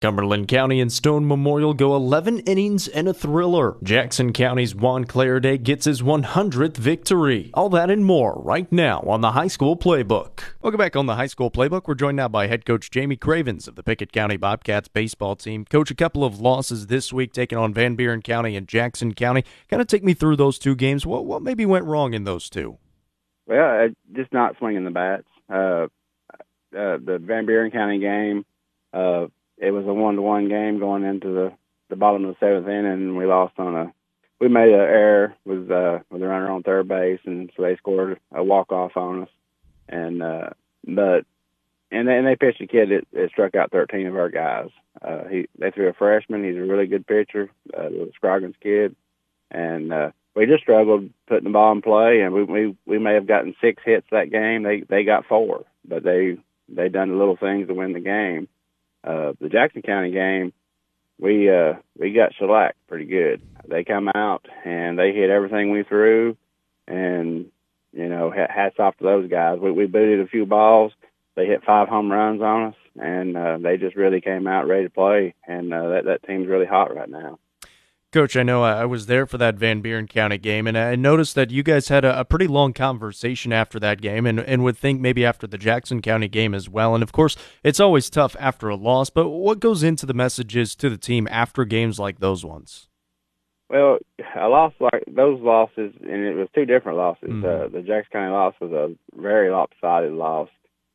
Cumberland County and Stone Memorial go 11 innings and a thriller. Jackson County's Juan Clariday gets his 100th victory. All that and more right now on the High School Playbook. Welcome back on the High School Playbook. We're joined now by head coach Jamie Cravens of the Pickett County Bobcats baseball team. Coach, a couple of losses this week taking on Van Buren County and Jackson County. Kind of take me through those two games. What, what maybe went wrong in those two? Well, just not swinging the bats. Uh, uh, the Van Buren County game, uh, it was a one to one game going into the the bottom of the seventh inning, and we lost on a. We made an error with uh, with the runner on third base, and so they scored a walk off on us. And uh, but and they, and they pitched a kid that, that struck out 13 of our guys. Uh, he they threw a freshman. He's a really good pitcher, uh, Scroggins kid, and uh, we just struggled putting the ball in play. And we we we may have gotten six hits that game. They they got four, but they they done the little things to win the game uh, the Jackson County game, we uh, we got shellacked pretty good. They come out and they hit everything we threw, and you know, hats off to those guys. We, we booted a few balls. They hit five home runs on us, and uh, they just really came out ready to play. And uh, that that team's really hot right now. Coach, I know I was there for that Van Buren County game, and I noticed that you guys had a, a, pretty long conversation after that game, and, and would think maybe after the Jackson County game as well. And of course, it's always tough after a loss, but what goes into the messages to the team after games like those ones? Well, a loss like those losses, and it was two different losses. Mm-hmm. Uh, the Jackson County loss was a very lopsided loss.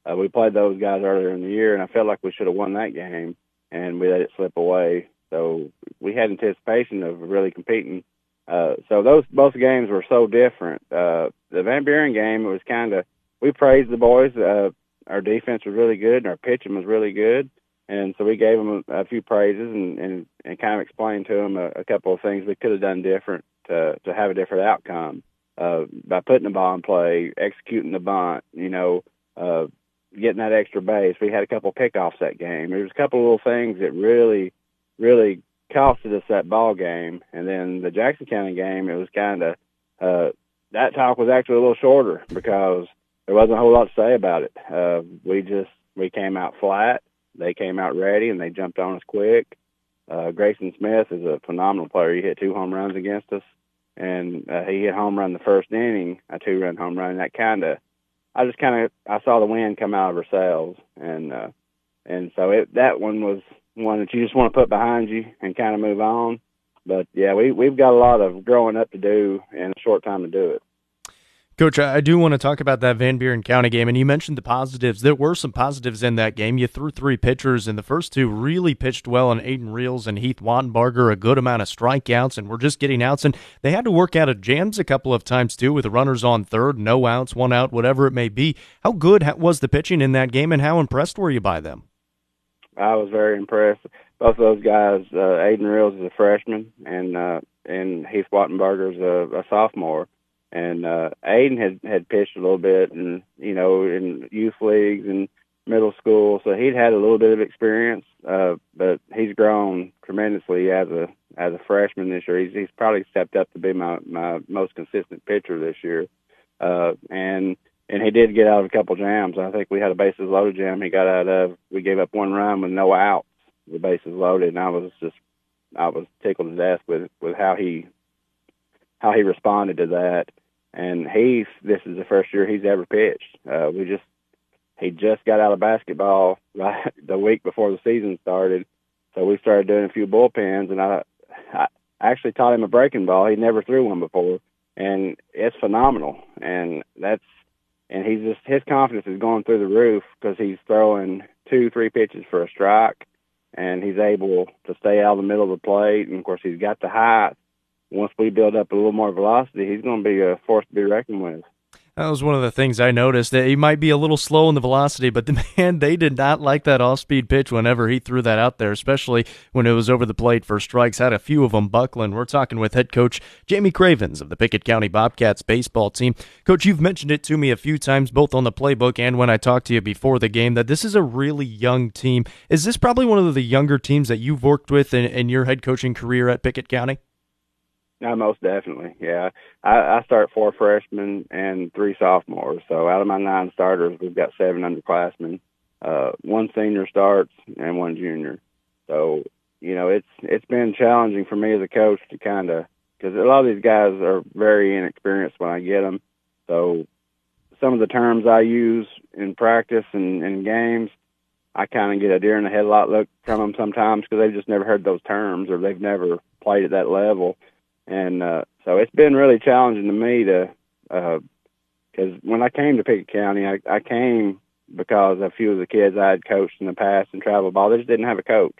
Uh, we played those guys earlier in the year, and I felt like we should have won that game, and we let it slip away. So we had anticipation of really competing. Uh, so those both games were so different. Uh, the Van Buren game it was kind of we praised the boys. Uh, our defense was really good and our pitching was really good, and so we gave them a, a few praises and, and and kind of explained to them a, a couple of things we could have done different to to have a different outcome. Uh, by putting the ball in play, executing the bunt, you know, uh, getting that extra base. We had a couple pickoffs that game. There was a couple little things that really really costed us that ball game. And then the Jackson County game, it was kind of uh, that talk was actually a little shorter because there wasn't a whole lot to say about it. Uh, we just we came out flat. They came out ready and they jumped on us quick. Uh, Grayson Smith is a phenomenal player. He hit two home runs against us, and uh, he hit home run the first inning, a two run home run. That kind of, I just kind of I saw the wind come out of our sails, and uh, and so it that one was one that you just want to put behind you and kind of move on. But yeah, we we've got a lot of growing up to do in a short time to do it. Coach, I do want to talk about that Van Buren County game, and you mentioned the positives. There were some positives in that game. You threw three pitchers, and the first two really pitched well, and Aiden Reels and Heath Wattenbarger, a good amount of strikeouts, and we're just getting outs. And they had to work out of jams a couple of times, too, with runners on third, no outs, one out, whatever it may be. How good was the pitching in that game, and how impressed were you by them? I was very impressed. Both of those guys, uh, Aiden Reels is a freshman, and uh, and Heath Wattenbarger's a, a sophomore. And uh, Aiden had had pitched a little bit, and you know, in youth leagues and middle school, so he'd had a little bit of experience. Uh, but he's grown tremendously as a as a freshman this year. He's he's probably stepped up to be my my most consistent pitcher this year. Uh, and and he did get out of a couple jams. I think we had a bases loaded jam he got out of. We gave up one run with no outs, the bases loaded, and I was just I was tickled to death with with how he how he responded to that. And he's this is the first year he's ever pitched. Uh, we just he just got out of basketball right the week before the season started, so we started doing a few bullpens, and I I actually taught him a breaking ball. He never threw one before, and it's phenomenal. And that's and he's just his confidence is going through the roof because he's throwing two, three pitches for a strike, and he's able to stay out of the middle of the plate. And of course, he's got the height. Once we build up a little more velocity, he's going to be a force to be reckoned with. That was one of the things I noticed. That he might be a little slow in the velocity, but the man they did not like that off-speed pitch whenever he threw that out there, especially when it was over the plate for strikes. Had a few of them buckling. We're talking with head coach Jamie Cravens of the Pickett County Bobcats baseball team. Coach, you've mentioned it to me a few times, both on the playbook and when I talked to you before the game, that this is a really young team. Is this probably one of the younger teams that you've worked with in, in your head coaching career at Pickett County? No, most definitely. Yeah, I, I start four freshmen and three sophomores. So out of my nine starters, we've got seven underclassmen. Uh, one senior starts and one junior. So you know, it's it's been challenging for me as a coach to kind of because a lot of these guys are very inexperienced when I get them. So some of the terms I use in practice and in games, I kind of get a deer in the headlight look from them sometimes because they've just never heard those terms or they've never played at that level. And uh, so it's been really challenging to me to, because uh, when I came to Pickett County, I, I came because a few of the kids I had coached in the past and travel ball, they just didn't have a coach.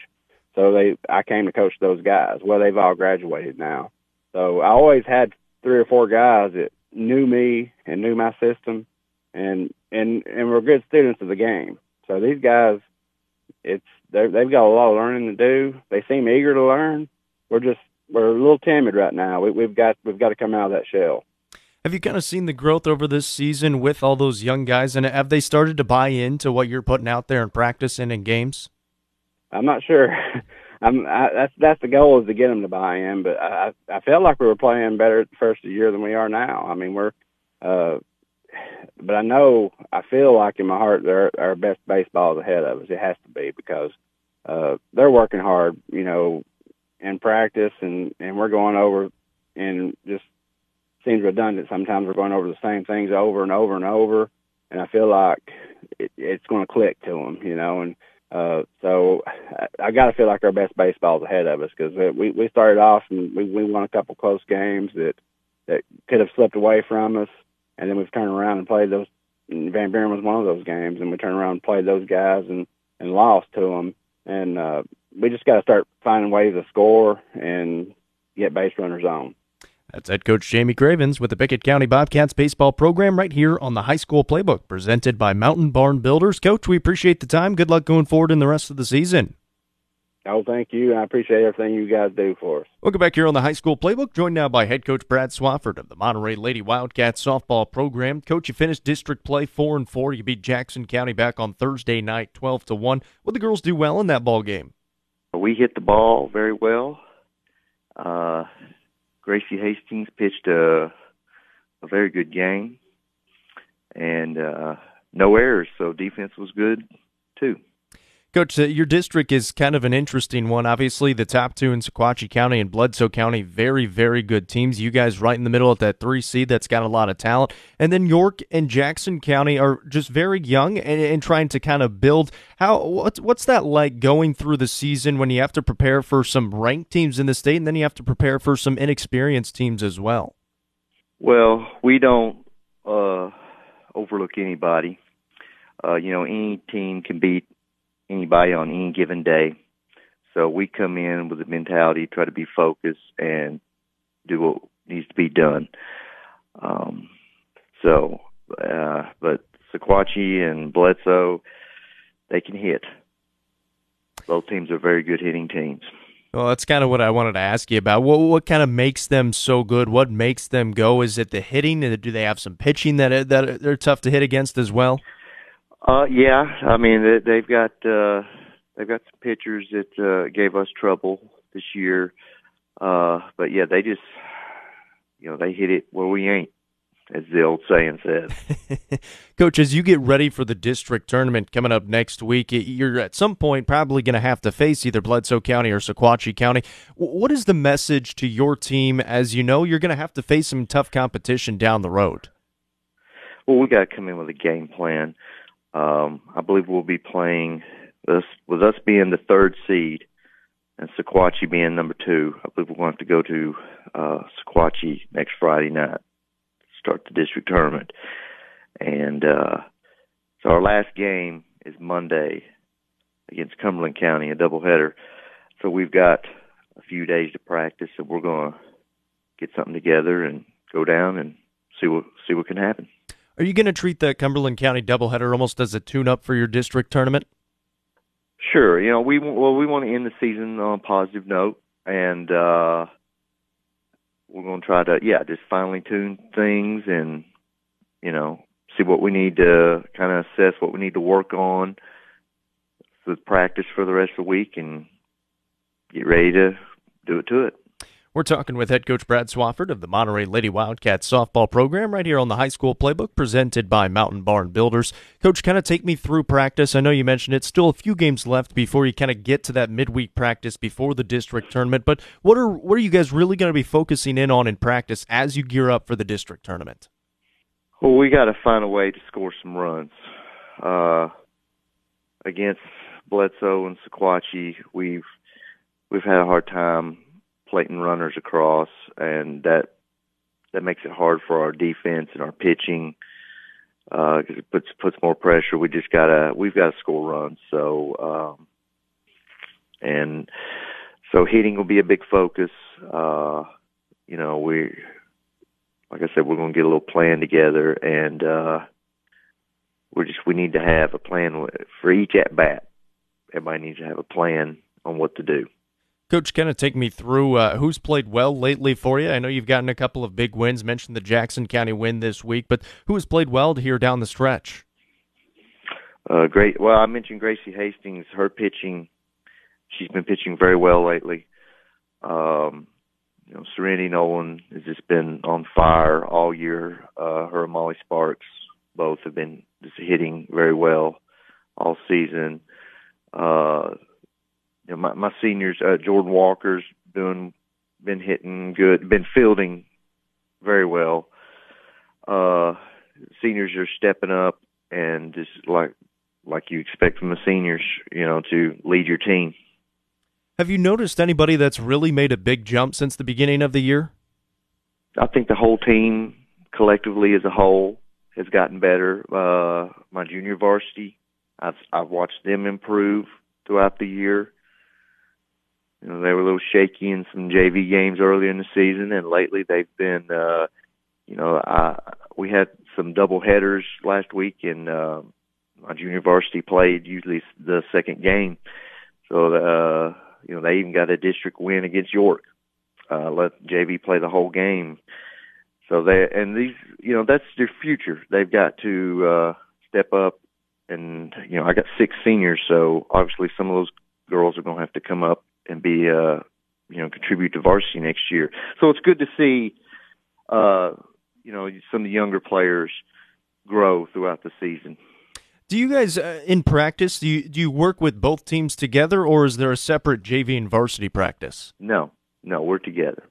So they, I came to coach those guys. Well, they've all graduated now. So I always had three or four guys that knew me and knew my system and, and, and were good students of the game. So these guys, it's, they've got a lot of learning to do. They seem eager to learn. We're just, we're a little timid right now. We, we've got, we've got to come out of that shell. Have you kind of seen the growth over this season with all those young guys, and have they started to buy into what you're putting out there in practice and in games? I'm not sure. I'm I, that's that's the goal is to get them to buy in, but I I felt like we were playing better at the first of the year than we are now. I mean we're, uh, but I know I feel like in my heart they're our best baseball is ahead of us. It has to be because uh, they're working hard, you know, in practice, and and we're going over and just seems redundant. Sometimes we're going over the same things over and over and over, and I feel like it, it's going to click to them, you know. And uh, so I, I got to feel like our best baseball is ahead of us because we we started off and we we won a couple close games that that could have slipped away from us, and then we've turned around and played those. Van Buren was one of those games, and we turned around and played those guys and and lost to them. And uh, we just got to start finding ways to score and get base runners on. That's head coach Jamie Cravens with the Pickett County Bobcats baseball program right here on the high school playbook presented by Mountain Barn Builders. Coach, we appreciate the time. Good luck going forward in the rest of the season. Oh, thank you. I appreciate everything you guys do for us. Welcome back here on the high school playbook, joined now by head coach Brad Swafford of the Monterey Lady Wildcats softball program. Coach, you finished district play four and four. You beat Jackson County back on Thursday night, twelve to one. What the girls do well in that ball game? We hit the ball very well. Uh, Gracie Hastings pitched a, a very good game and uh, no errors, so defense was good too. Coach, uh, your district is kind of an interesting one. Obviously, the top two in Sequatchie County and Bledsoe County, very, very good teams. You guys right in the middle at that three seed that's got a lot of talent. And then York and Jackson County are just very young and, and trying to kind of build. How what's what's that like going through the season when you have to prepare for some ranked teams in the state and then you have to prepare for some inexperienced teams as well? Well, we don't uh, overlook anybody. Uh, you know, any team can beat anybody on any given day. So we come in with the mentality, try to be focused and do what needs to be done. Um, so, uh, but Sequatchie and Bledsoe, they can hit. Both teams are very good hitting teams. Well, that's kind of what I wanted to ask you about. What what kind of makes them so good? What makes them go? Is it the hitting? Do they have some pitching that that they're tough to hit against as well? Uh, yeah, I mean they, have got uh, they've got some pitchers that uh, gave us trouble this year, uh, but yeah, they just you know they hit it where we ain't, as the old saying says. Coach, as you get ready for the district tournament coming up next week, you're at some point probably going to have to face either Bledsoe County or Sequatchie County. What is the message to your team as you know you're going to have to face some tough competition down the road? Well, we got to come in with a game plan. Um, I believe we'll be playing this with us being the third seed and Sequatchie being number two. I believe we're going to have to go to uh, Sequatchie next Friday night, start the district tournament, and uh, so our last game is Monday against Cumberland County, a doubleheader. So we've got a few days to practice, so we're going to get something together and go down and see what see what can happen. Are you going to treat the Cumberland County doubleheader almost as a tune-up for your district tournament? Sure. You know, we well we want to end the season on a positive note, and uh, we're going to try to yeah just finely tune things and you know see what we need to kind of assess what we need to work on with practice for the rest of the week and get ready to do it to it. We're talking with head coach Brad Swafford of the Monterey Lady Wildcats softball program right here on the high school playbook presented by Mountain Barn Builders. Coach, kind of take me through practice. I know you mentioned it's still a few games left before you kind of get to that midweek practice before the district tournament, but what are what are you guys really going to be focusing in on in practice as you gear up for the district tournament? Well, we got to find a way to score some runs. Uh, against Bledsoe and Sequatchie, we've we've had a hard time plating runners across, and that that makes it hard for our defense and our pitching because uh, it puts puts more pressure. We just gotta we've got to score runs. So um, and so hitting will be a big focus. Uh, you know, we like I said, we're going to get a little plan together, and uh, we're just we need to have a plan for each at bat. Everybody needs to have a plan on what to do. Coach, kind of take me through uh, who's played well lately for you. I know you've gotten a couple of big wins. Mentioned the Jackson County win this week, but who has played well here down the stretch? Uh, great. Well, I mentioned Gracie Hastings. Her pitching, she's been pitching very well lately. Um, you know, Serenity Nolan has just been on fire all year. Uh, her and Molly Sparks both have been just hitting very well all season. Uh, you know, my, my seniors, uh, Jordan Walker's doing, been hitting good, been fielding very well. Uh, seniors are stepping up and just like, like you expect from the seniors, you know, to lead your team. Have you noticed anybody that's really made a big jump since the beginning of the year? I think the whole team collectively as a whole has gotten better. Uh, my junior varsity, I've, I've watched them improve throughout the year. You know, they were a little shaky in some JV games early in the season, and lately they've been, uh, you know, I, we had some double headers last week, and uh, my junior varsity played usually the second game. So, uh, you know, they even got a district win against York. Uh, let JV play the whole game. So they and these, you know, that's their future. They've got to uh, step up, and you know, I got six seniors, so obviously some of those girls are going to have to come up and be uh you know contribute to varsity next year. So it's good to see uh you know some of the younger players grow throughout the season. Do you guys uh, in practice do you do you work with both teams together or is there a separate JV and varsity practice? No. No, we're together.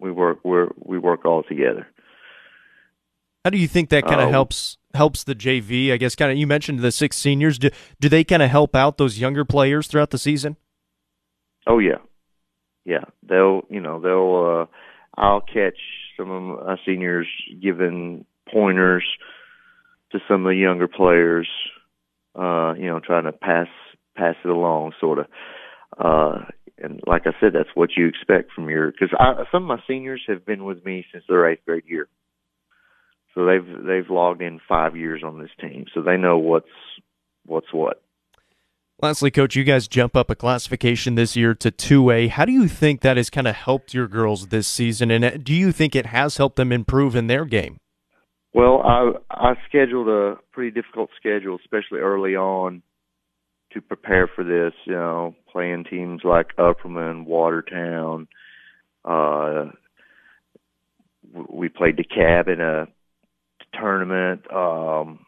We work we're we work all together. How do you think that kind of uh, helps helps the JV? I guess kind of you mentioned the six seniors. Do do they kind of help out those younger players throughout the season? Oh yeah, yeah. They'll you know they'll. uh I'll catch some of my seniors giving pointers to some of the younger players. Uh, you know, trying to pass pass it along, sort of. Uh, and like I said, that's what you expect from your because some of my seniors have been with me since their eighth grade year, so they've they've logged in five years on this team, so they know what's what's what. Lastly, coach, you guys jump up a classification this year to 2A. How do you think that has kind of helped your girls this season? And uh, do you think it has helped them improve in their game? Well, I I scheduled a pretty difficult schedule, especially early on, to prepare for this. You know, playing teams like Upperman, Watertown. Uh, we played DeKalb in a tournament. Um,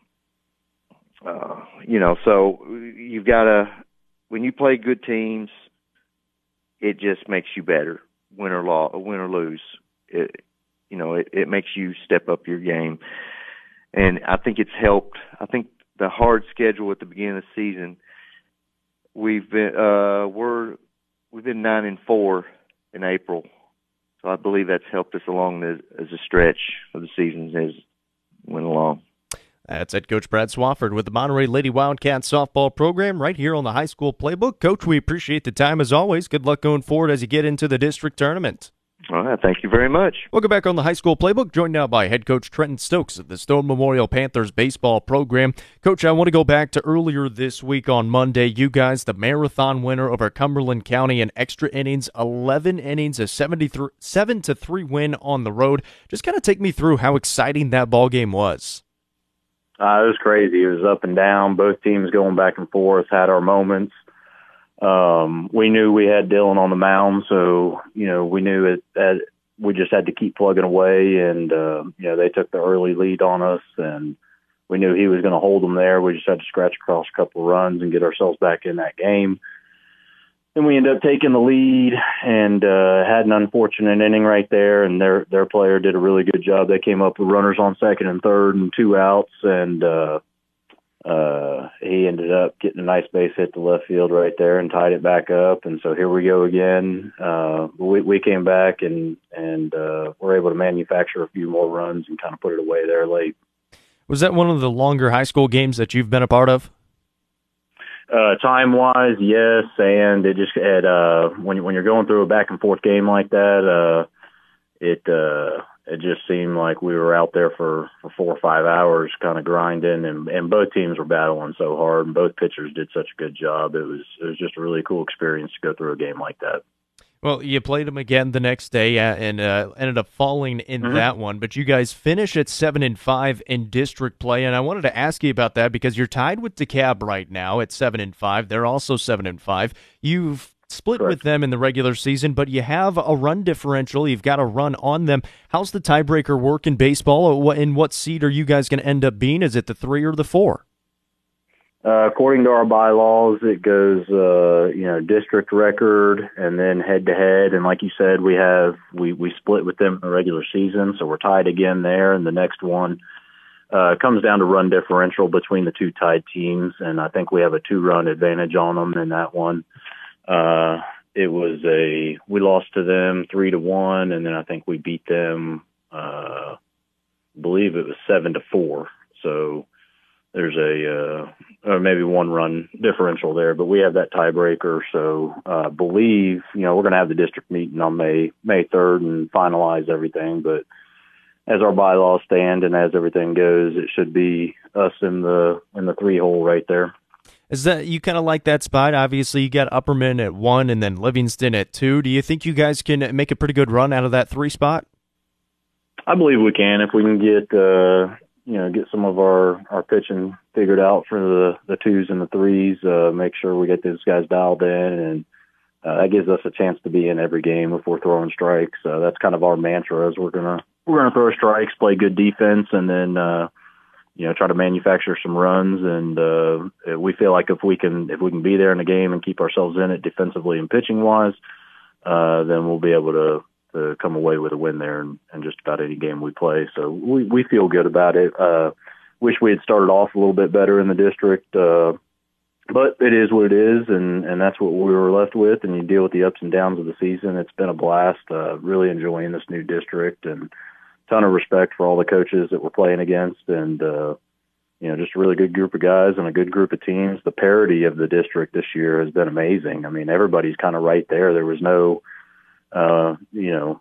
uh, you know, so you've got to when you play good teams, it just makes you better, win or law, win or lose. It, you know, it, it makes you step up your game, and I think it's helped. I think the hard schedule at the beginning of the season, we've been uh, we're we've been nine and four in April, so I believe that's helped us along the, as a stretch of the season has went along. That's head coach Brad Swafford with the Monterey Lady Wildcats softball program right here on the high school playbook. Coach, we appreciate the time as always. Good luck going forward as you get into the district tournament. All right, thank you very much. Welcome back on the high school playbook, joined now by head coach Trentan Stokes of the Stone Memorial Panthers baseball program. Coach, I want to go back to earlier this week on Monday. You guys, the marathon winner over Cumberland County in extra innings, 11 innings, a 73, 7 to 3 win on the road. Just kind of take me through how exciting that ball game was. Uh, it was crazy. It was up and down. Both teams going back and forth. Had our moments. Um, we knew we had Dylan on the mound, so you know we knew it, that we just had to keep plugging away, and uh, you know they took the early lead on us, and we knew he was going to hold them there. We just had to scratch across a couple of runs and get ourselves back in that game. And we ended up taking the lead and uh, had an unfortunate inning right there. And their their player did a really good job. They came up with runners on second and third and two outs, and uh, uh, he ended up getting a nice base hit to left field right there and tied it back up. And so here we go again. Uh, we, we came back and, and, uh, were able to manufacture a few more runs and kind of put it away there late. Was that one of the longer high school games that you've been a part of? Uh, time wise, yes. And it just had, uh, when, when you're going through a back and forth game like that, uh, it, uh, it just seemed like we were out there for, for four or five hours kind of grinding and, and both teams were battling so hard and both pitchers did such a good job. It was, it was just a really cool experience to go through a game like that. Well, you played them again the next day uh, and uh, ended up falling in mm-hmm. that one, but you guys finish at seven and five in district play, and I wanted to ask you about that because you're tied with DeKalb right now at seven and five. They're also seven and five. You've split Correct. with them in the regular season, but you have a run differential. You've got a run on them. How's the tiebreaker work in baseball? In what seed are you guys going to end up being? Is it the three or the four? Uh, according to our bylaws, it goes, uh, you know, district record and then head to head. And like you said, we have, we, we split with them in the regular season. So we're tied again there. And the next one, uh, comes down to run differential between the two tied teams. And I think we have a two run advantage on them in that one. Uh, it was a, we lost to them three to one, and then I think we beat them, uh, believe it was seven to four. So there's a, uh, or maybe one run differential there, but we have that tiebreaker. So, uh, believe, you know, we're going to have the district meeting on May, May 3rd and finalize everything, but as our bylaws stand and as everything goes, it should be us in the, in the three hole right there. Is that you kind of like that spot? Obviously, you got Upperman at one and then Livingston at two. Do you think you guys can make a pretty good run out of that three spot? I believe we can if we can get uh, you know get some of our our pitching figured out for the the twos and the threes. Uh, make sure we get those guys dialed in, and uh, that gives us a chance to be in every game if we're throwing strikes. Uh, that's kind of our mantra: is we're gonna we're gonna throw strikes, play good defense, and then. uh you know, try to manufacture some runs. And uh, we feel like if we can if we can be there in the game and keep ourselves in it defensively and pitching wise, uh, then we'll be able to to come away with a win there in, in just about any game we play. So we we feel good about it. Uh, wish we had started off a little bit better in the district. Uh, but it is what it is, and and that's what we were left with. And you deal with the ups and downs of the season. It's been a blast. Uh, really enjoying this new district, and ton of respect for all the coaches that we're playing against and uh you know just a really good group of guys and a good group of teams the parity of the district this year has been amazing i mean everybody's kind of right there there was no uh you know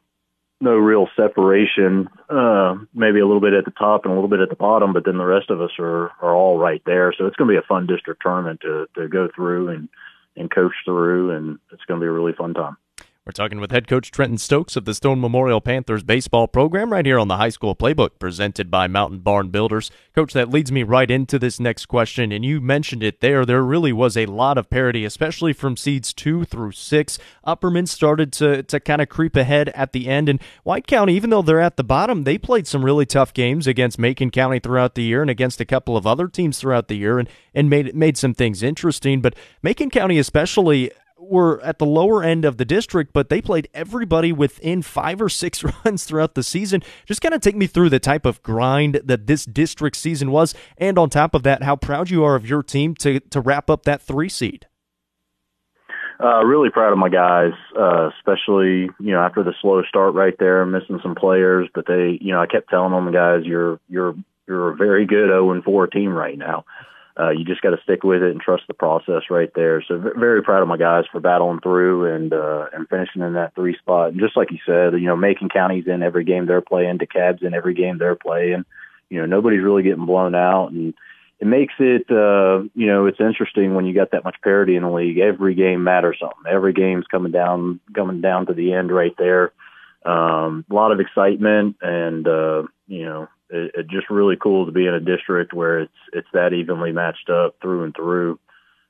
no real separation uh maybe a little bit at the top and a little bit at the bottom but then the rest of us are are all right there. So it's going to be a fun district tournament to to go through and and coach through and it's going to be a really fun time we're talking with head coach Trentan Stokes of the Stone Memorial Panthers baseball program right here on the High School Playbook presented by Mountain Barn Builders. Coach, that leads me right into this next question, and you mentioned it there. There really was a lot of parity, especially from seeds two through six. Upperman started to, to kind of creep ahead at the end, and White County, even though they're at the bottom, they played some really tough games against Macon County throughout the year and against a couple of other teams throughout the year and, and made, made some things interesting. But Macon County, especially, were at the lower end of the district, but they played everybody within five or six runs throughout the season. Just kind of take me through the type of grind that this district season was, and on top of that, how proud you are of your team to to wrap up that three seed. Uh, really proud of my guys, uh, especially you know after the slow start right there, missing some players, but they, you know, I kept telling them, guys, you're you're you're a very good 0 and 4 team right now uh, you just got to stick with it and trust the process right there. So very proud of my guys for battling through and uh, and finishing in that three spot. And just like you said, you know, Macon County's in every game they're playing, DeKalb's in every game they're playing. You know, nobody's really getting blown out, and it makes it uh, you know it's interesting when you got that much parity in the league. Every game matters something. Every game's coming down coming down to the end right there. Um, a lot of excitement and uh, you know it, it's just really cool to be in a district where it's it's that evenly matched up through and through.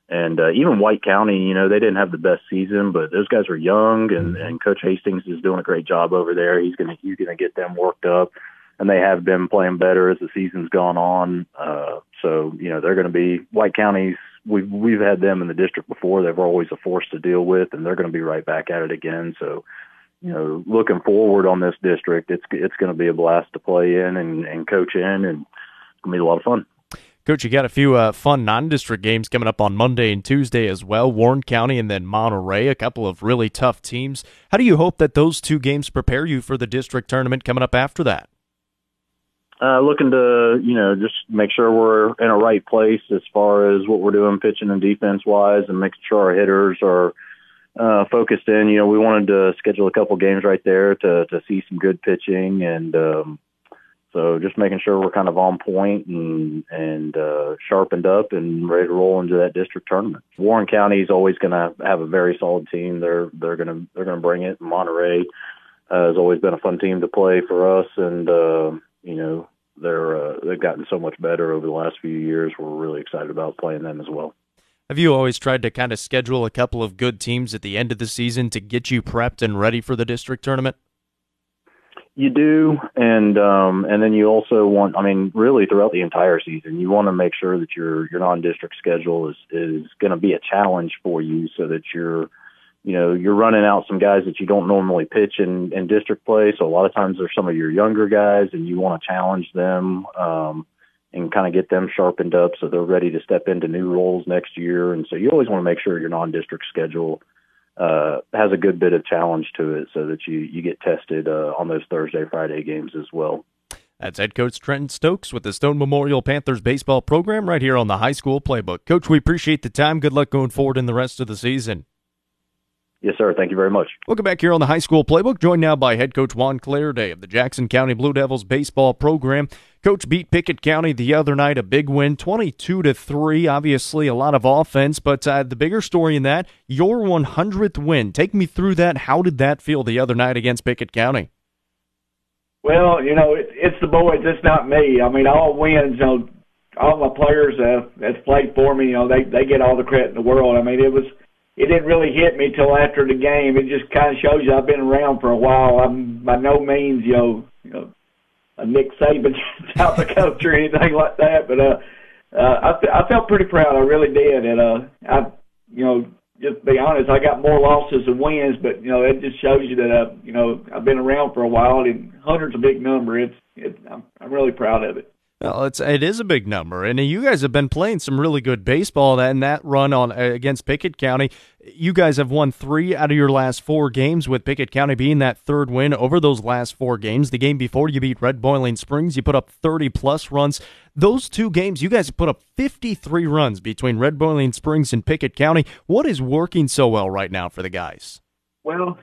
and uh, even White County, you know, they didn't have the best season, but those guys are young, and, Mm-hmm. and Coach Hastings is doing a great job over there. He's gonna he's gonna get them worked up, and they have been playing better as the season's gone on. Uh, so you know they're going to be White County's. We've we've had them in the district before. They're always a force to deal with, and they're going to be right back at it again. So you know, looking forward on this district, it's it's going to be a blast to play in and, and coach in, and it's going to be a lot of fun. Coach, you got a few uh, fun non-district games coming up on Monday and Tuesday as well. Warren County and then Monterey, a couple of really tough teams. How do you hope that those two games prepare you for the district tournament coming up after that? Uh, looking to, you know, just make sure we're in a right place as far as what we're doing pitching and defense wise and making sure our hitters are uh, focused in. You know, we wanted to schedule a couple games right there to, to see some good pitching and, um, so just making sure we're kind of on point and and uh, sharpened up and ready to roll into that district tournament. Warren County is always going to have a very solid team. They're they're going to they're going to bring it. Monterey uh, has always been a fun team to play for us, and uh, you know they're uh, they've gotten so much better over the last few years. We're really excited about playing them as well. Have you always tried to kind of schedule a couple of good teams at the end of the season to get you prepped and ready for the district tournament? You do, and um, and then you also want. I mean, really throughout the entire season, you want to make sure that your your non-district schedule is is going to be a challenge for you, so that you're, you know, you're running out some guys that you don't normally pitch in in district play. So a lot of times there's some of your younger guys, and you want to challenge them um, and kind of get them sharpened up so they're ready to step into new roles next year. And so you always want to make sure your non-district schedule uh, has a good bit of challenge to it so that you, you get tested uh, on those Thursday, Friday games as well. That's head coach Trentan Stokes with the Stone Memorial Panthers baseball program right here on the high school playbook. Coach, we appreciate the time. Good luck going forward in the rest of the season. Yes, sir. Thank you very much. Welcome back here on the high school playbook. Joined now by head coach Juan Clariday of the Jackson County Blue Devils baseball program. Coach beat Pickett County the other night, a big win, twenty-two to three. Obviously, a lot of offense, but uh, the bigger story in that, your 100th win. Take me through that. How did that feel the other night against Pickett County? Well, you know, it, it's the boys. It's not me. I mean, all wins. You know, all my players uh, that's played for me. You know, they they get all the credit in the world. I mean, it was. It didn't really hit me till after the game. It just kind of shows you I've been around for a while. I'm by no means, you know, you know, a Nick Saban type of coach or anything like that. But uh, uh, I, I felt pretty proud. I really did. And uh, I, you know, just to be honest, I got more losses than wins. But you know, it just shows you that uh, you know, I've been around for a while, and hundreds a big number. It's, it's I'm, I'm really proud of it. Well, it's it is a big number, and you guys have been playing some really good baseball. That And that run on uh, against Pickett County, you guys have won three out of your last four games. With Pickett County being that third win over those last four games, the game before you beat Red Boiling Springs, you put up thirty plus runs. Those two games, you guys put up fifty three runs between Red Boiling Springs and Pickett County. What is working so well right now for the guys? Well,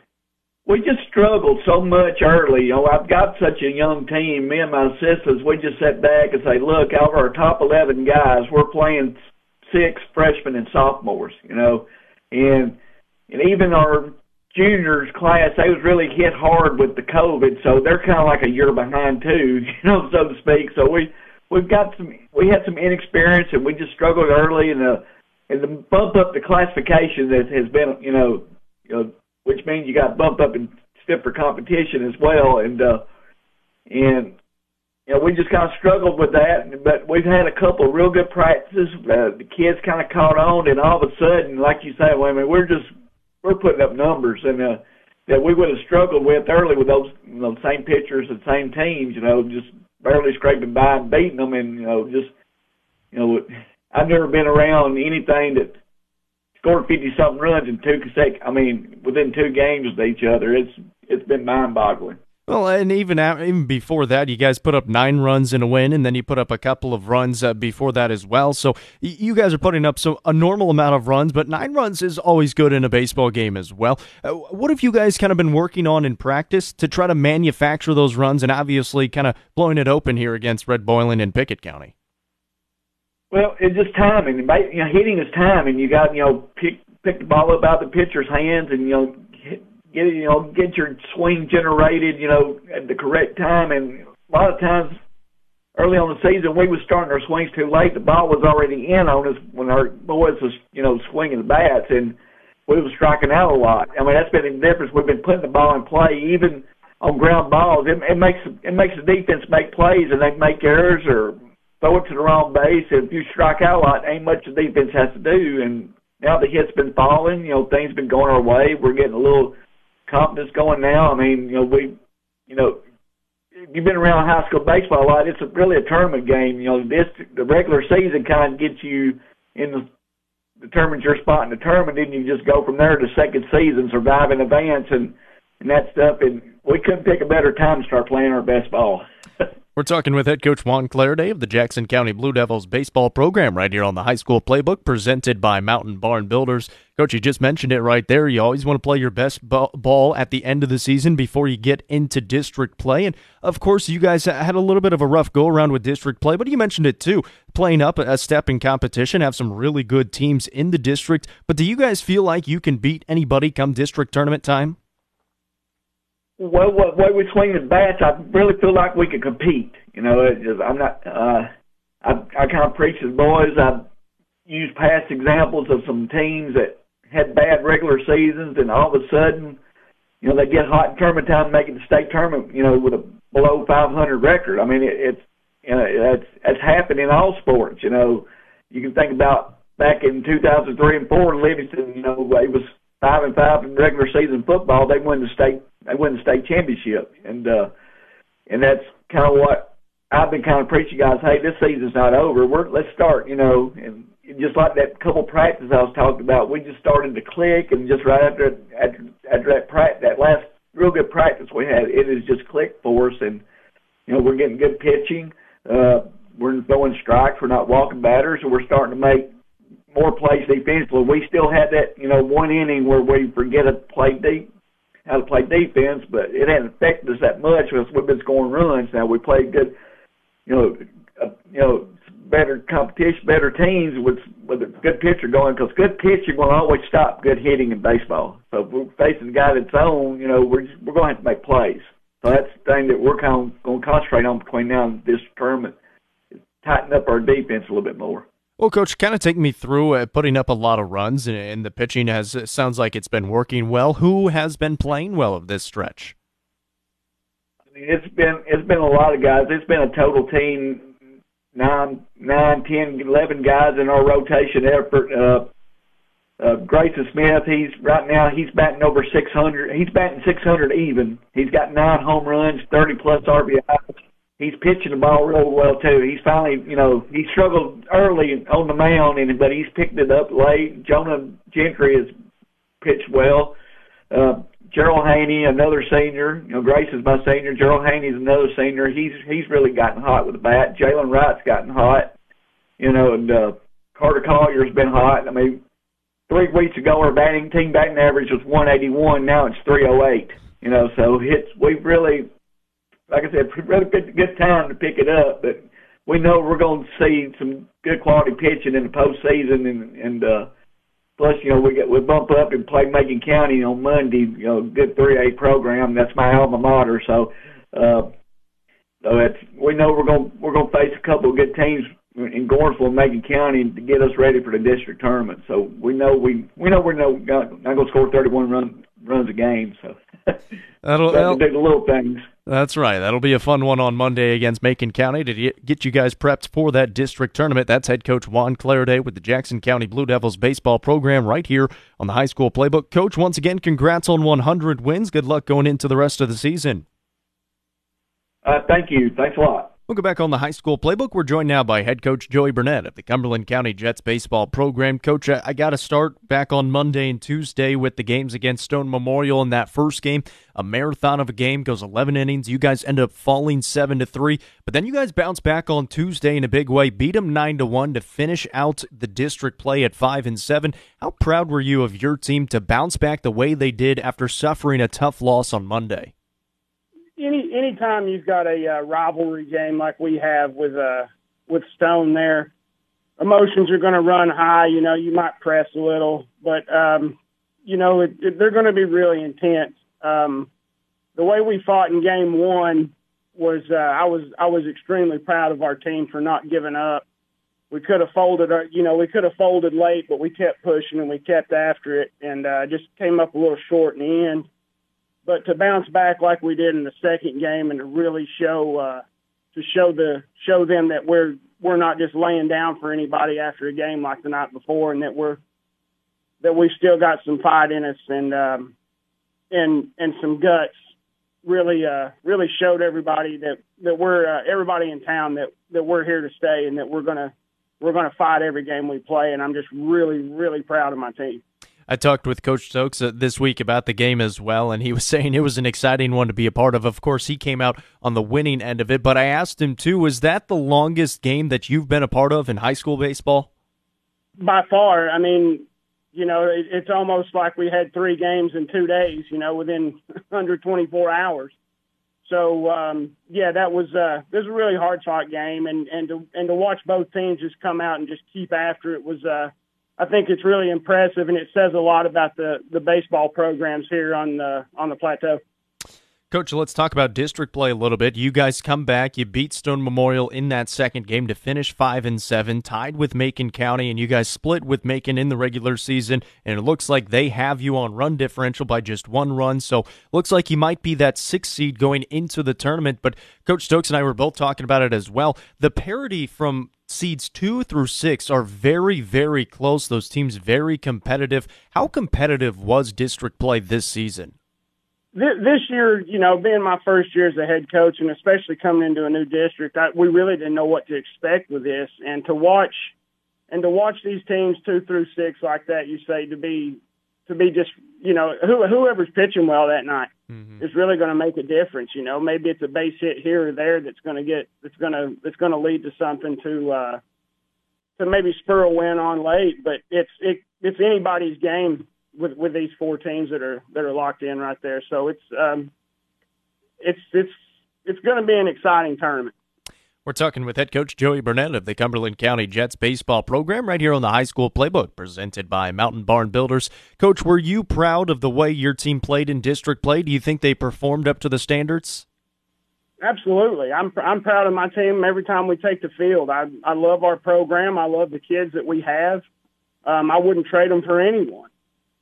we just struggled so much early. You know, I've got such a young team. Me and my assistants, we just sat back and say, look, out of our top 11 guys, we're playing six freshmen and sophomores, you know, and, and even our juniors class, they was really hit hard with the COVID, so they're kind of like a year behind too, you know, so to speak. So we, we've got some, we had some inexperience and we just struggled early and the, and the bump up the classification that has been, you know, you know, which means you got bumped up in stiffer competition as well. And uh, and you know we just kind of struggled with that. But we've had a couple of real good practices. Uh, the kids kind of caught on, and all of a sudden, like you say, well, I mean, we're just we're putting up numbers and. uh that we would have struggled with early with those you know, same pitchers and same teams, you know, just barely scraping by and beating them, and you know, just you know, I've never been around anything that scored fifty something runs in two consecutive. I mean, within two games with each other. It's it's been mind boggling. Well, and even out, even before that, you guys put up nine runs in a win, and then you put up a couple of runs uh, before that as well. So you guys are putting up so a normal amount of runs, but nine runs is always good in a baseball game as well. Uh, what have you guys kind of been working on in practice to try to manufacture those runs, and obviously kind of blowing it open here against Red Boiling and Pickett County? Well, it's just timing. You know, hitting is timing. You got you know pick pick the ball up out of the pitcher's hands, and you know get you know get your swing generated. You know at the correct time, and a lot of times early on the season, we was starting our swings too late. The ball was already in on us when our boys was, you know, swinging the bats, and we was striking out a lot. I mean, that's been the difference. We've been putting the ball in play, even on ground balls. It, it makes it makes the defense make plays, and they make errors or throw it to the wrong base. and If you strike out a lot, ain't much the defense has to do. And now the hits been falling. You know, things been going our way. We're getting a little confidence going now. I mean, you know, we, you know, you've been around high school baseball a lot. It's a, really a tournament game. You know, this the regular season kind of gets you in the determines your spot in the tournament, and you just go from there to second season, survive in advance, and and that stuff. And we couldn't pick a better time to start playing our best ball. We're talking with head coach Juan Clariday of the Jackson County Blue Devils baseball program right here on the high school playbook presented by Mountain Barn Builders. Coach, you just mentioned it right there. You always want to play your best ball at the end of the season before you get into district play. And of course, you guys had a little bit of a rough go around with district play, but you mentioned it too. Playing up a step in competition, have some really good teams in the district. But do you guys feel like you can beat anybody come district tournament time? Well, what way we swing the bats, I really feel like we can compete. You know, it just, I'm not. Uh, I I kind of preach to boys. I use past examples of some teams that had bad regular seasons, and all of a sudden, you know, they get hot in tournament time, making the state tournament. You know, with a below 500 record. I mean, it, it's you know that's that's happened in all sports. You know, you can think about back in 2003 and four Livingston. You know, it was five and five in regular season football. They won the state they won the state championship, and uh, and that's kind of what I've been kind of preaching, guys. Hey, this season's not over. We're let's start, you know, and just like that couple practice I was talking about, we just started to click, and just right after after, after that practice, that last real good practice we had, it has just clicked for us, and you know we're getting good pitching. Uh, we're throwing strikes. We're not walking batters, and we're starting to make more plays defensively. We still had that, you know, one inning where we forget to play deep how to play defense, but it hasn't affected us that much because we've been scoring runs. Now we played good, you know, uh, you know, better competition, better teams with with a good pitcher going because good pitching will always stop good hitting in baseball. So if we're facing a guy that's on, you know, we're just, we're going to have to make plays. So that's the thing that we're kind of going to concentrate on between now and this tournament, tighten up our defense a little bit more. Well, coach, kind of take me through uh, putting up a lot of runs, and, and the pitching has sounds like it's been working well. Who has been playing well of this stretch? I mean, it's been it's been a lot of guys. It's been a total team nine, nine, ten, eleven guys in our rotation effort. Uh, uh, Grayson Smith, he's right now he's batting over 600. He's batting 600 even. He's got nine home runs, 30 plus RBIs he's pitching the ball real well too. He's finally, you know, he struggled early on the mound, and but he's picked it up late. Jonah Gentry has pitched well. Uh, Gerald Haney, another senior. You know, Grace is my senior. Gerald Haney's another senior. He's he's really gotten hot with the bat. Jalen Wright's gotten hot. You know, and uh, Carter Collier's been hot. I mean, three weeks ago our batting team batting average was 181. Now it's 308. You know, so it's we've really like I said, really good, good time to pick it up. But we know we're going to see some good quality pitching in the postseason, and and uh, plus, you know, we get we bump up and play Macon County on Monday. You know, good three A program. That's my alma mater. So, uh, so it's we know we're going we're going to face a couple of good teams in Gordonsville and Macon County to get us ready for the district tournament. So we know we we know we're not, not going to score 31 run, runs a game. So that'll, that'll do the little things. That's right. That'll be a fun one on Monday against Macon County to get you guys prepped for that district tournament. That's head coach Juan Clariday with the Jackson County Blue Devils baseball program right here on the high school playbook. Coach, once again, congrats on 100 wins. Good luck going into the rest of the season. Uh, thank you. Thanks a lot. We'll back on the high school playbook. We're joined now by head coach Joey Burnett of the Cumberland County Jets baseball program. Coach, uh, I, I got to start back on Monday and Tuesday with the games against Stone Memorial. In that first game, a marathon of a game goes 11 innings. You guys end up falling seven to three, but then you guys bounce back on Tuesday in a big way, beat them nine to one to finish out the district play at five and seven. How proud were you of your team to bounce back the way they did after suffering a tough loss on Monday? Any anytime you've got a uh, rivalry game like we have with uh with Stone there, emotions are going to run high. You know, you might press a little, but um, you know it, it, they're going to be really intense. Um, the way we fought in game one, was uh, I was I was extremely proud of our team for not giving up. We could have folded, our, you know, we could have folded late, but we kept pushing and we kept after it, and uh, just came up a little short in the end. But to bounce back like we did in the second game and to really show uh, to show the show them that we're we're not just laying down for anybody after a game like the night before, and that we're that we've still got some fight in us and um, and and some guts. Really, uh, really showed everybody that that we're uh, everybody in town that that we're here to stay and that we're gonna we're gonna fight every game we play. And I'm just really, really proud of my team. I talked with Coach Stokes uh, this week about the game as well, and he was saying it was an exciting one to be a part of. Of course, he came out on the winning end of it, but I asked him too, was that the longest game that you've been a part of in high school baseball? By far. I mean, you know, it, it's almost like we had three games in two days, you know, within under 24 hours. So um, yeah, that was uh, this was a really hard fought game, and and to and to watch both teams just come out and just keep after it was, uh, I think it's really impressive, and it says a lot about the the baseball programs here on the on the plateau. Coach, let's talk about district play a little bit. You guys come back, you beat Stone Memorial in that second game to finish five and seven, tied with Macon County, and you guys split with Macon in the regular season. And it looks like they have you on run differential by just one run. So looks like you might be that sixth seed going into the tournament. But Coach Stokes and I were both talking about it as well. The parity from seeds two through six are very, very close. Those teams very competitive. How competitive was district play this season? this year, you know, being my first year as a head coach and especially coming into a new district, I, we really didn't know what to expect with this. And to watch, and to watch these teams two through six like that, you say to be, to be just, you know, who, whoever's pitching well that night mm-hmm. is really going to make a difference. You know, maybe it's a base hit here or there that's going to get, that's going to, that's going to lead to something to, uh, to maybe spur a win on late. But it's, it, it's anybody's game with with these four teams that are that are locked in right there. So it's um, it's it's it's going to be an exciting tournament. We're talking with head coach Joey Burnett of the Cumberland County Jets baseball program right here on the High School Playbook, presented by Mountain Barn Builders. Coach, were you proud of the way your team played in district play? Do you think they performed up to the standards? Absolutely, I'm I'm proud of my team every time we take the field. I I love our program. I love the kids that we have. Um, I wouldn't trade them for anyone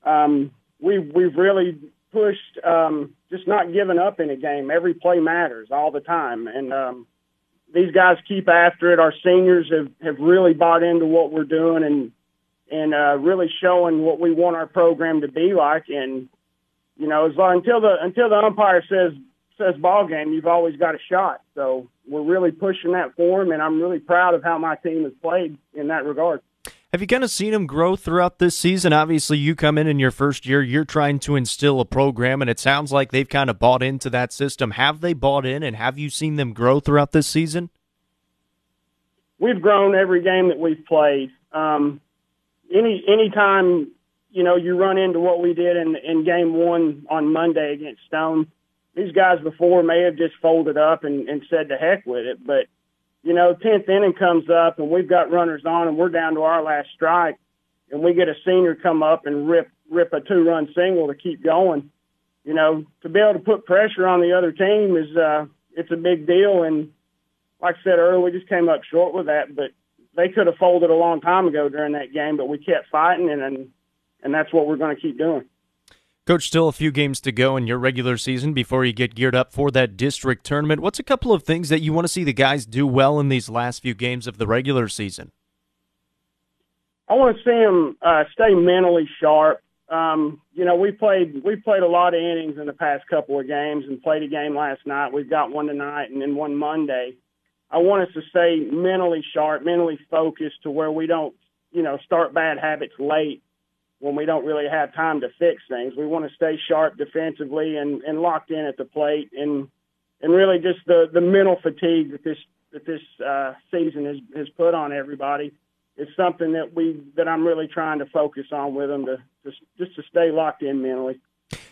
um, we've we've really pushed um, just not giving up in a game. Every play matters all the time, and um, these guys keep after it. Our seniors have have really bought into what we're doing and and uh, really showing what we want our program to be like. And you know, as long until the until the umpire says says ball game, you've always got a shot. So we're really pushing that for them, and I'm really proud of how my team has played in that regard. Have you kind of seen him grow throughout this season? Obviously, you come in in your first year, you're trying to instill a program, and it sounds like they've kind of bought into that system. Have they bought in, and have you seen them grow throughout this season? We've grown every game that we've played. Um, any time you know you run into what we did in in game one on Monday against Stone, these guys before may have just folded up and, and said to heck with it, but you know, 10th inning comes up and we've got runners on and we're down to our last strike and we get a senior come up and rip, rip a two run single to keep going. You know, to be able to put pressure on the other team is, uh, it's a big deal. And like I said earlier, we just came up short with that, but they could have folded a long time ago during that game, but we kept fighting and, and, and that's what we're going to keep doing. Coach, still a few games to go in your regular season before you get geared up for that district tournament. What's a couple of things that you want to see the guys do well in these last few games of the regular season? I want to see them uh, stay mentally sharp. Um, you know, we played we played a lot of innings in the past couple of games, and played a game last night. We've got one tonight, and then one Monday. I want us to stay mentally sharp, mentally focused, to where we don't, you know, start bad habits late when we don't really have time to fix things. We want to stay sharp defensively and, and locked in at the plate and and really just the, the mental fatigue that this that this uh, season has, has put on everybody is something that we that I'm really trying to focus on with them to, to just to stay locked in mentally.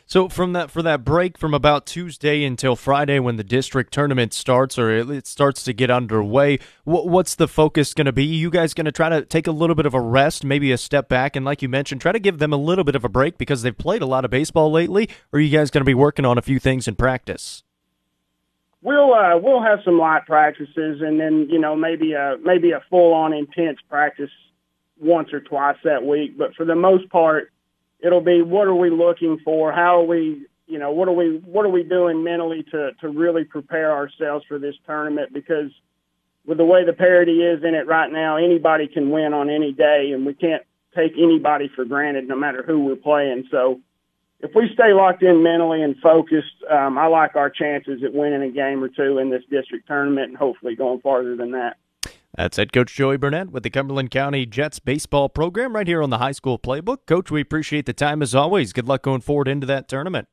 So from that for that break from about Tuesday until Friday when the district tournament starts or it starts to get underway, what's the focus going to be? You guys going to try to take a little bit of a rest, maybe a step back, and like you mentioned, try to give them a little bit of a break because they've played a lot of baseball lately. Or are you guys going to be working on a few things in practice? we'll uh, we'll have some light practices, and then you know maybe a maybe a full on intense practice once or twice that week. But for the most part, it'll be what are we looking for? How are we you know what are we what are we doing mentally to to really prepare ourselves for this tournament because with the way the parity is in it right now, anybody can win on any day, and we can't take anybody for granted, no matter who we're playing. So if we stay locked in mentally and focused, um, I like our chances at winning a game or two in this district tournament and hopefully going farther than that. That's head coach Joey Burnett with the Cumberland County Jets baseball program right here on the high school playbook. Coach, we appreciate the time as always. Good luck going forward into that tournament.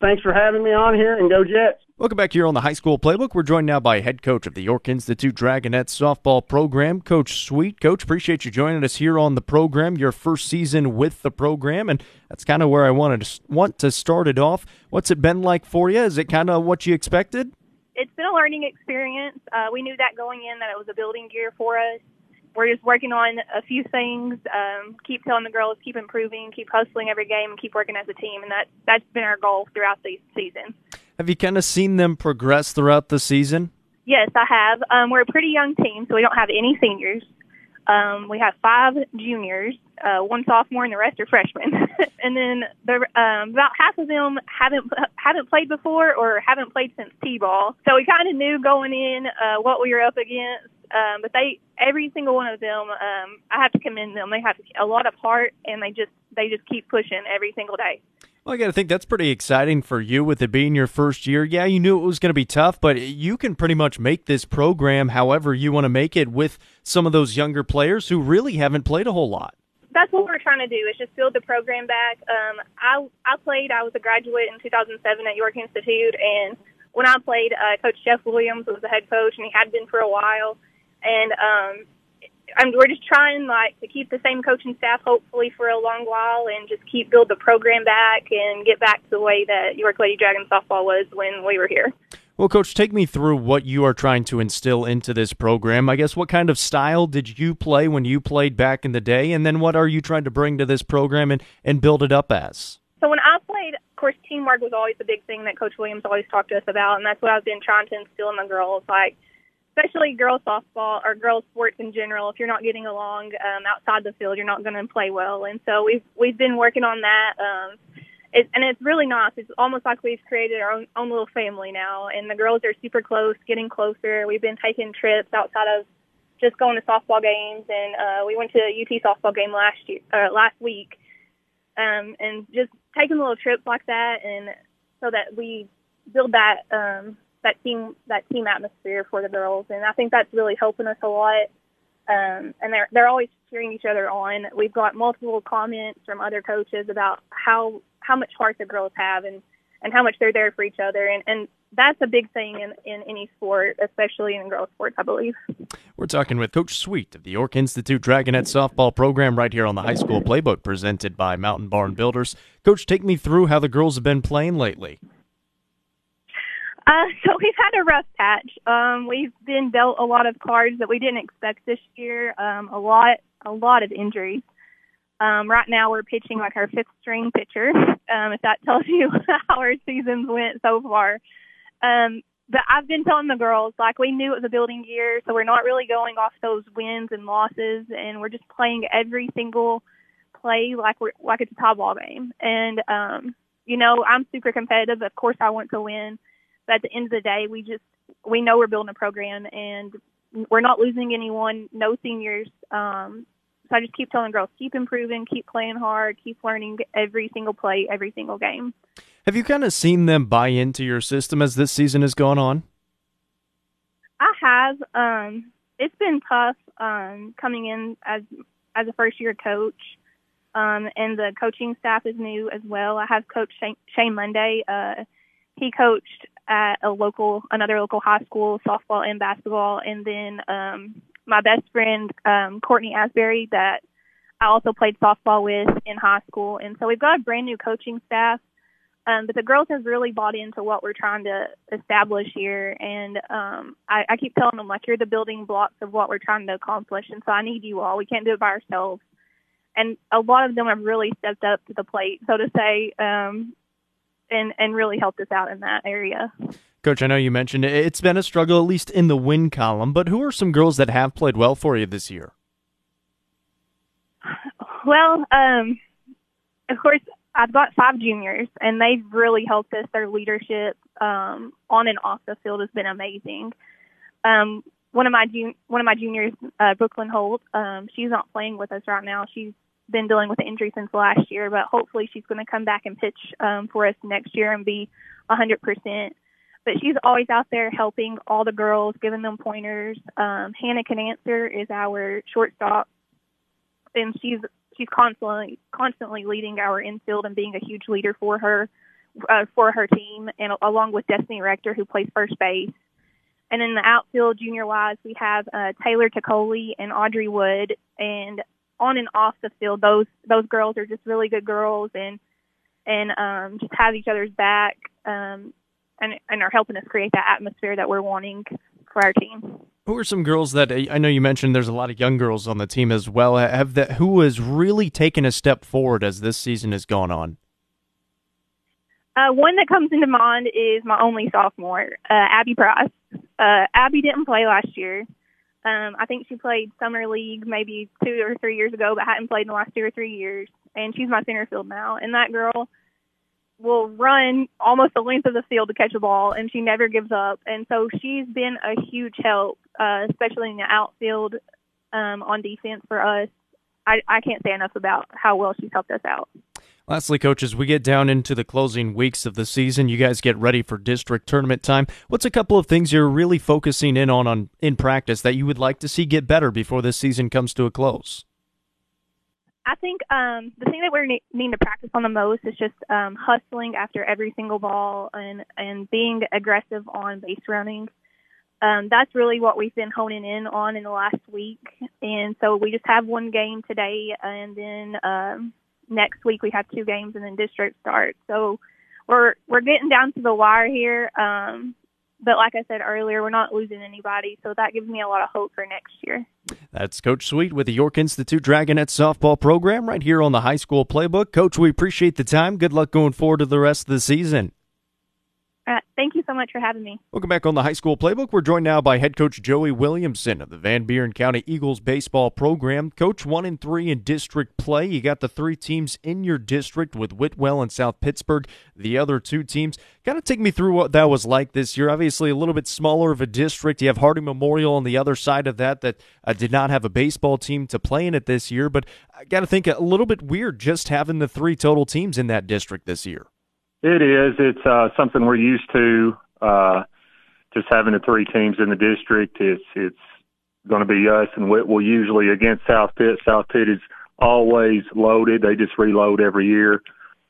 Thanks for having me on here and go Jets. Welcome back here on the high school playbook. We're joined now by head coach of the York Institute Dragonets softball program, Coach Sweet. Coach, appreciate you joining us here on the program. Your first season with the program, and that's kind of where I wanted to want to start it off. What's it been like for you? Is it kind of what you expected? It's been a learning experience. Uh, we knew that going in that it was a building year for us we're just working on a few things. Um, keep telling the girls, keep improving, keep hustling every game, and keep working as a team. And that that's been our goal throughout the season. Have you kind of seen them progress throughout the season? Yes, I have. Um, we're a pretty young team, so we don't have any seniors. Um, we have five juniors, uh, one sophomore, and the rest are freshmen. and then the, um, about half of them haven't haven't played before or haven't played since t-ball. So we kind of knew going in uh, what we were up against. Um, but they, every single one of them, um, I have to commend them. They have a lot of heart, and they just they just keep pushing every single day. Well, I got to think that's pretty exciting for you with it being your first year. Yeah, you knew it was going to be tough, but you can pretty much make this program however you want to make it with some of those younger players who really haven't played a whole lot. That's what we're trying to do is just build the program back. Um, I I played. I was a graduate in 2007 at York Institute, and when I played, uh, Coach Jeff Williams was the head coach, and he had been for a while. And um, I'm, we're just trying like to keep the same coaching staff hopefully for a long while and just keep build the program back and get back to the way that York Lady Dragon softball was when we were here. Well, coach, take me through what you are trying to instill into this program. I guess what kind of style did you play when you played back in the day and then what are you trying to bring to this program and and build it up as? So when I played, of course, teamwork was always the big thing that Coach Williams always talked to us about, and that's what I've been trying to instill in the girls. Like especially girls softball or girls sports in general. If you're not getting along um, outside the field, you're not going to play well. And so we've we've been working on that. Um, it, and it's really nice. It's almost like we've created our own, own little family now, and the girls are super close, getting closer. We've been taking trips outside of just going to softball games, and uh, we went to a UT softball game last year, uh, last week, um, and just taking little trips like that, and so that we build that um, that team that team atmosphere for the girls, and I think that's really helping us a lot. Um, and they're they're always cheering each other on. We've got multiple comments from other coaches about how how much heart the girls have and and how much they're there for each other, and and that's a big thing in, in any sport, especially in girls sports, I believe. We're talking with Coach Sweet of the York Institute Dragonette softball program right here on the high school playbook presented by Mountain Barn Builders. Coach, take me through how the girls have been playing lately. Uh, so we've had a rough patch. Um, we've been dealt a lot of cards that we didn't expect this year. Um, a lot, a lot of injuries. Um, right now we're pitching like our fifth string pitcher. Um, if that tells you how our seasons went so far. Um, but I've been telling the girls like we knew it was a building year, so we're not really going off those wins and losses, and we're just playing every single play like we're like it's a top ball game. And um, you know, I'm super competitive. Of course, I want to win. But at the end of the day, we just we know we're building a program and we're not losing anyone. No seniors. Um, so I just keep telling girls, keep improving, keep playing hard, keep learning every single play, every single game. Have you kind of seen them buy into your system as this season has gone on? I have. Um, it's been tough um, coming in as as a first year coach, um, and the coaching staff is new as well. I have Coach Shane, Shane Monday. Uh, he coached at a local, another local high school, softball and basketball. And then um, my best friend, um, Courtney Asbury, that I also played softball with in high school. And so we've got a brand new coaching staff. Um, but the girls have really bought into what we're trying to establish here. And um, I, I keep telling them, like, you're the building blocks of what we're trying to accomplish. And so I need you all. We can't do it by ourselves. And a lot of them have really stepped up to the plate, so to say. Um, and and really helped us out in that area. Coach, I know you mentioned it's been a struggle, at least in the win column, but who are some girls that have played well for you this year? Well, um, of course, I've got five juniors, and they've really helped us. Their leadership um, on and off the field has been amazing. Um, one of my jun- one of my juniors, uh, Brooklyn Holt, um, she's not playing with us right now. She's been dealing with an injury since last year, but hopefully she's going to come back and pitch um, for us next year and be a 100%. But she's always out there helping all the girls, giving them pointers. Um, Hannah Canancer is our shortstop, and she's she's constantly constantly leading our infield and being a huge leader for her uh, for her team, and along with Destiny Rector, who plays first base. And in the outfield, junior wise, we have uh, Taylor Tacoli and Audrey Wood, and on and off the field, those those girls are just really good girls, and and um, just have each other's back, um, and and are helping us create that atmosphere that we're wanting for our team. Who are some girls that I know you mentioned? There's a lot of young girls on the team as well. Have that who has really taken a step forward as this season has gone on? Uh, one that comes into mind is my only sophomore, uh, Abby Price. Uh, Abby didn't play last year. Um, I think she played summer league maybe two or three years ago, but hadn't played in the last two or three years. And she's my center field now. And that girl will run almost the length of the field to catch a ball, and she never gives up. And so she's been a huge help, uh, especially in the outfield um, on defense for us. I, I can't say enough about how well she's helped us out. Lastly, coaches, we get down into the closing weeks of the season. You guys get ready for district tournament time. What's a couple of things you're really focusing in on, on in practice that you would like to see get better before this season comes to a close? I think um, the thing that we're ne- needing to practice on the most is just um, hustling after every single ball and and being aggressive on base running. Um, that's really what we've been honing in on in the last week, and so we just have one game today, and then um, next week we have two games, and then district starts. So we're we're getting down to the wire here. Um, but like I said earlier, we're not losing anybody, so that gives me a lot of hope for next year. That's Coach Sweet with the York Institute Dragonettes softball program right here on the high school playbook. Coach, we appreciate the time. Good luck going forward to the rest of the season. Thank you so much for having me. Welcome back on the high school playbook. We're joined now by head coach Joey Williamson of the Van Buren County Eagles baseball program. Coach one and three in district play. You got the three teams in your district with Whitwell and South Pittsburg. The other two teams. Kind of take me through what that was like this year. Obviously, a little bit smaller of a district. You have Harding Memorial on the other side of that that uh, did not have a baseball team to play in it this year. But I got to think a little bit weird just having the three total teams in that district this year. It is. It's uh, something we're used to. Uh, just having the three teams in the district. It's it's going to be us and Whitwell usually against South Pitt. South Pitt is always loaded. They just reload every year,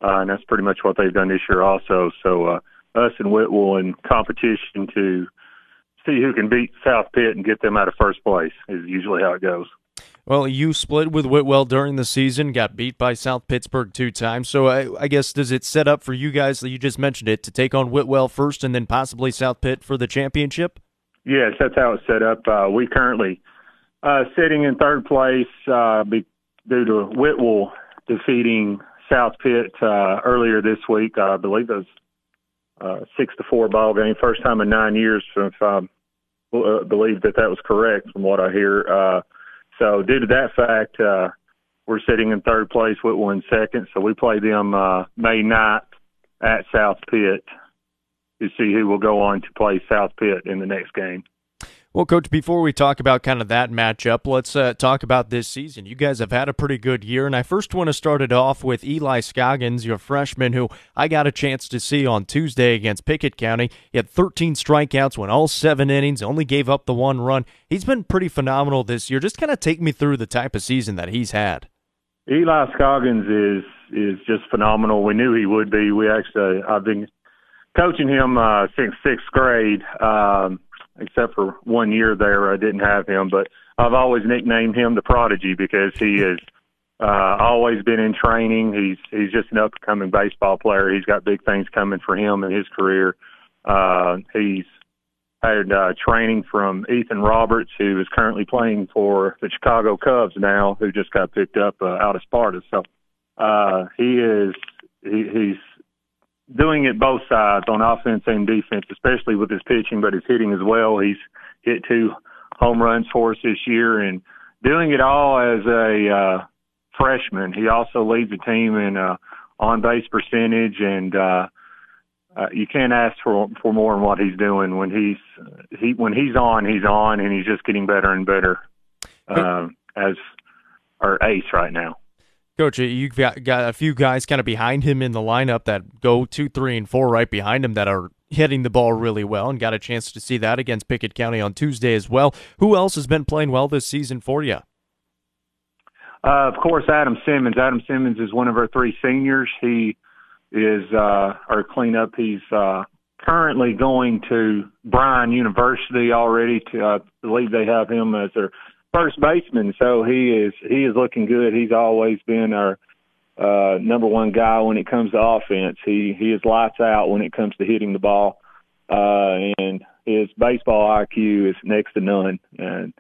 uh, and that's pretty much what they've done this year also. So uh, us and Whitwell in competition to see who can beat South Pitt and get them out of first place is usually how it goes. Well, you split with Whitwell during the season, got beat by South Pittsburg two times. So I, I, guess does it set up for you guys that you just mentioned it to take on Whitwell first and then possibly South Pitt for the championship? Yes, that's how it's set up. Uh, we currently uh, sitting in third place uh, be, due to Whitwell defeating South Pitt uh, earlier this week. I believe it was uh, six to four ball game, first time in nine years. If I uh, believe that that was correct from what I hear. Uh, so due to that fact, uh, we're sitting in third place. with one second. So we play them uh, May 9th at South Pitt to see who will go on to play South Pitt in the next game. Well, Coach, before we talk about kind of that matchup, let's uh, talk about this season. You guys have had a pretty good year, and I first want to start it off with Eli Scoggins, your freshman, who I got a chance to see on Tuesday against Pickett County. He had 13 strikeouts, went all seven innings, only gave up the one run. He's been pretty phenomenal this year. Just kind of take me through the type of season that he's had. Eli Scoggins is is just phenomenal. We knew he would be. We actually, I've been coaching him uh, since sixth grade. Um, except for one year there I didn't have him. But I've always nicknamed him the prodigy because he has uh, always been in training. He's he's just an up and coming baseball player. He's got big things coming for him in his career. Uh, he's had uh, training from Ethan Roberts, who is currently playing for the Chicago Cubs now, who just got picked up uh, out of Sparta. So uh, he is he, he's doing it both sides on offense and defense, especially with his pitching, but his hitting as well. He's hit two home runs for us this year and doing it all as a uh, freshman. He also leads the team in uh, on base percentage and uh, uh, you can't ask for for more than what he's doing when he's he when he's on he's on and he's just getting better and better uh, as our ace right now. Coach, you've got, got a few guys kind of behind him in the lineup that go two, three, and four right behind him that are hitting the ball really well and got a chance to see that against Pickett County on Tuesday as well. Who else has been playing well this season for you? Uh, of course, Adam Simmons. Adam Simmons is one of our three seniors. He is uh, our cleanup. He's uh, currently going to Bryan University already. To I believe they have him as their first baseman, so he is he is looking good. He's always been our uh, number one guy when it comes to offense. He he is lights out when it comes to hitting the ball, uh, and his baseball IQ is next to none. And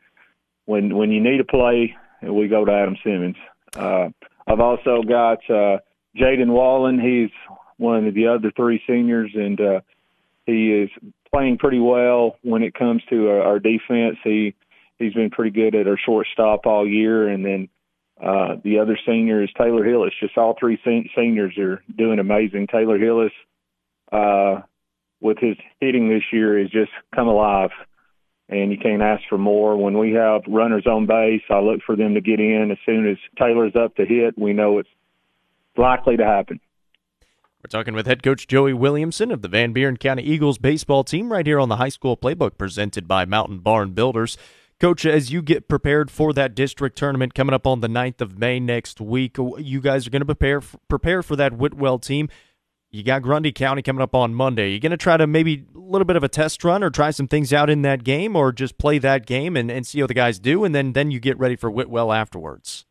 when when you need a play, we go to Adam Simmons. Uh, I've also got uh, Jaden Wallen. He's one of the other three seniors, and uh, he is playing pretty well when it comes to our, our defense. He he's been pretty good at our shortstop all year. And then uh, the other senior is Taylor Hillis. Just all three sen- seniors are doing amazing. Taylor Hillis, uh, with his hitting this year, has just come alive. And you can't ask for more. When we have runners on base, I look for them to get in. As soon as Taylor's up to hit, we know it's likely to happen. We're talking with head coach Joey Williamson of the Van Buren County Eagles baseball team right here on the high school playbook presented by Mountain Barn Builders. Coach, as you get prepared for that district tournament coming up on the 9th of May next week, you guys are going to prepare prepare for that Whitwell team. You got Grundy County coming up on Monday. You're going to try to maybe a little bit of a test run or try some things out in that game or just play that game and, and see how the guys do, and then, then you get ready for Whitwell afterwards.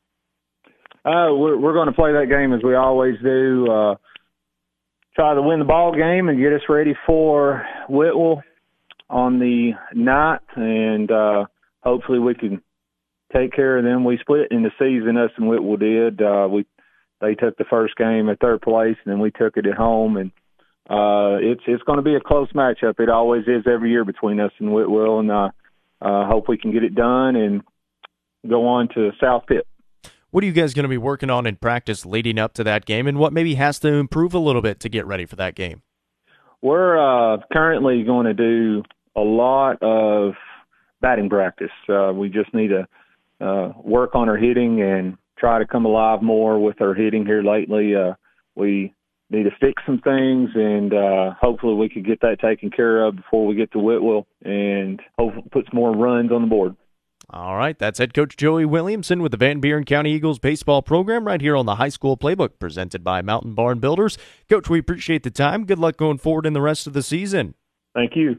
Uh, we're, we're going to play that game as we always do. Uh, try to win the ball game and get us ready for Whitwell on the night. And uh, hopefully we can take care of them. We split in the season, us and Whitwell did. Uh, we they took the first game at third place, and then we took it at home. And uh, it's it's going to be a close matchup. It always is every year between us and Whitwell, and uh, uh, hope we can get it done and go on to South Pitt. What are you guys going to be working on in practice leading up to that game, and what maybe has to improve a little bit to get ready for that game? We're uh, currently going to do a lot of batting practice. Uh, we just need to uh, work on our hitting and try to come alive more with our hitting here lately. Uh, we need to fix some things, and uh, hopefully we can get that taken care of before we get to Whitwell, and hopefully put some more runs on the board. All right, that's head coach Joey Williamson with the Van Buren County Eagles baseball program right here on the high school playbook presented by Mountain Barn Builders. Coach, we appreciate the time. Good luck going forward in the rest of the season. Thank you.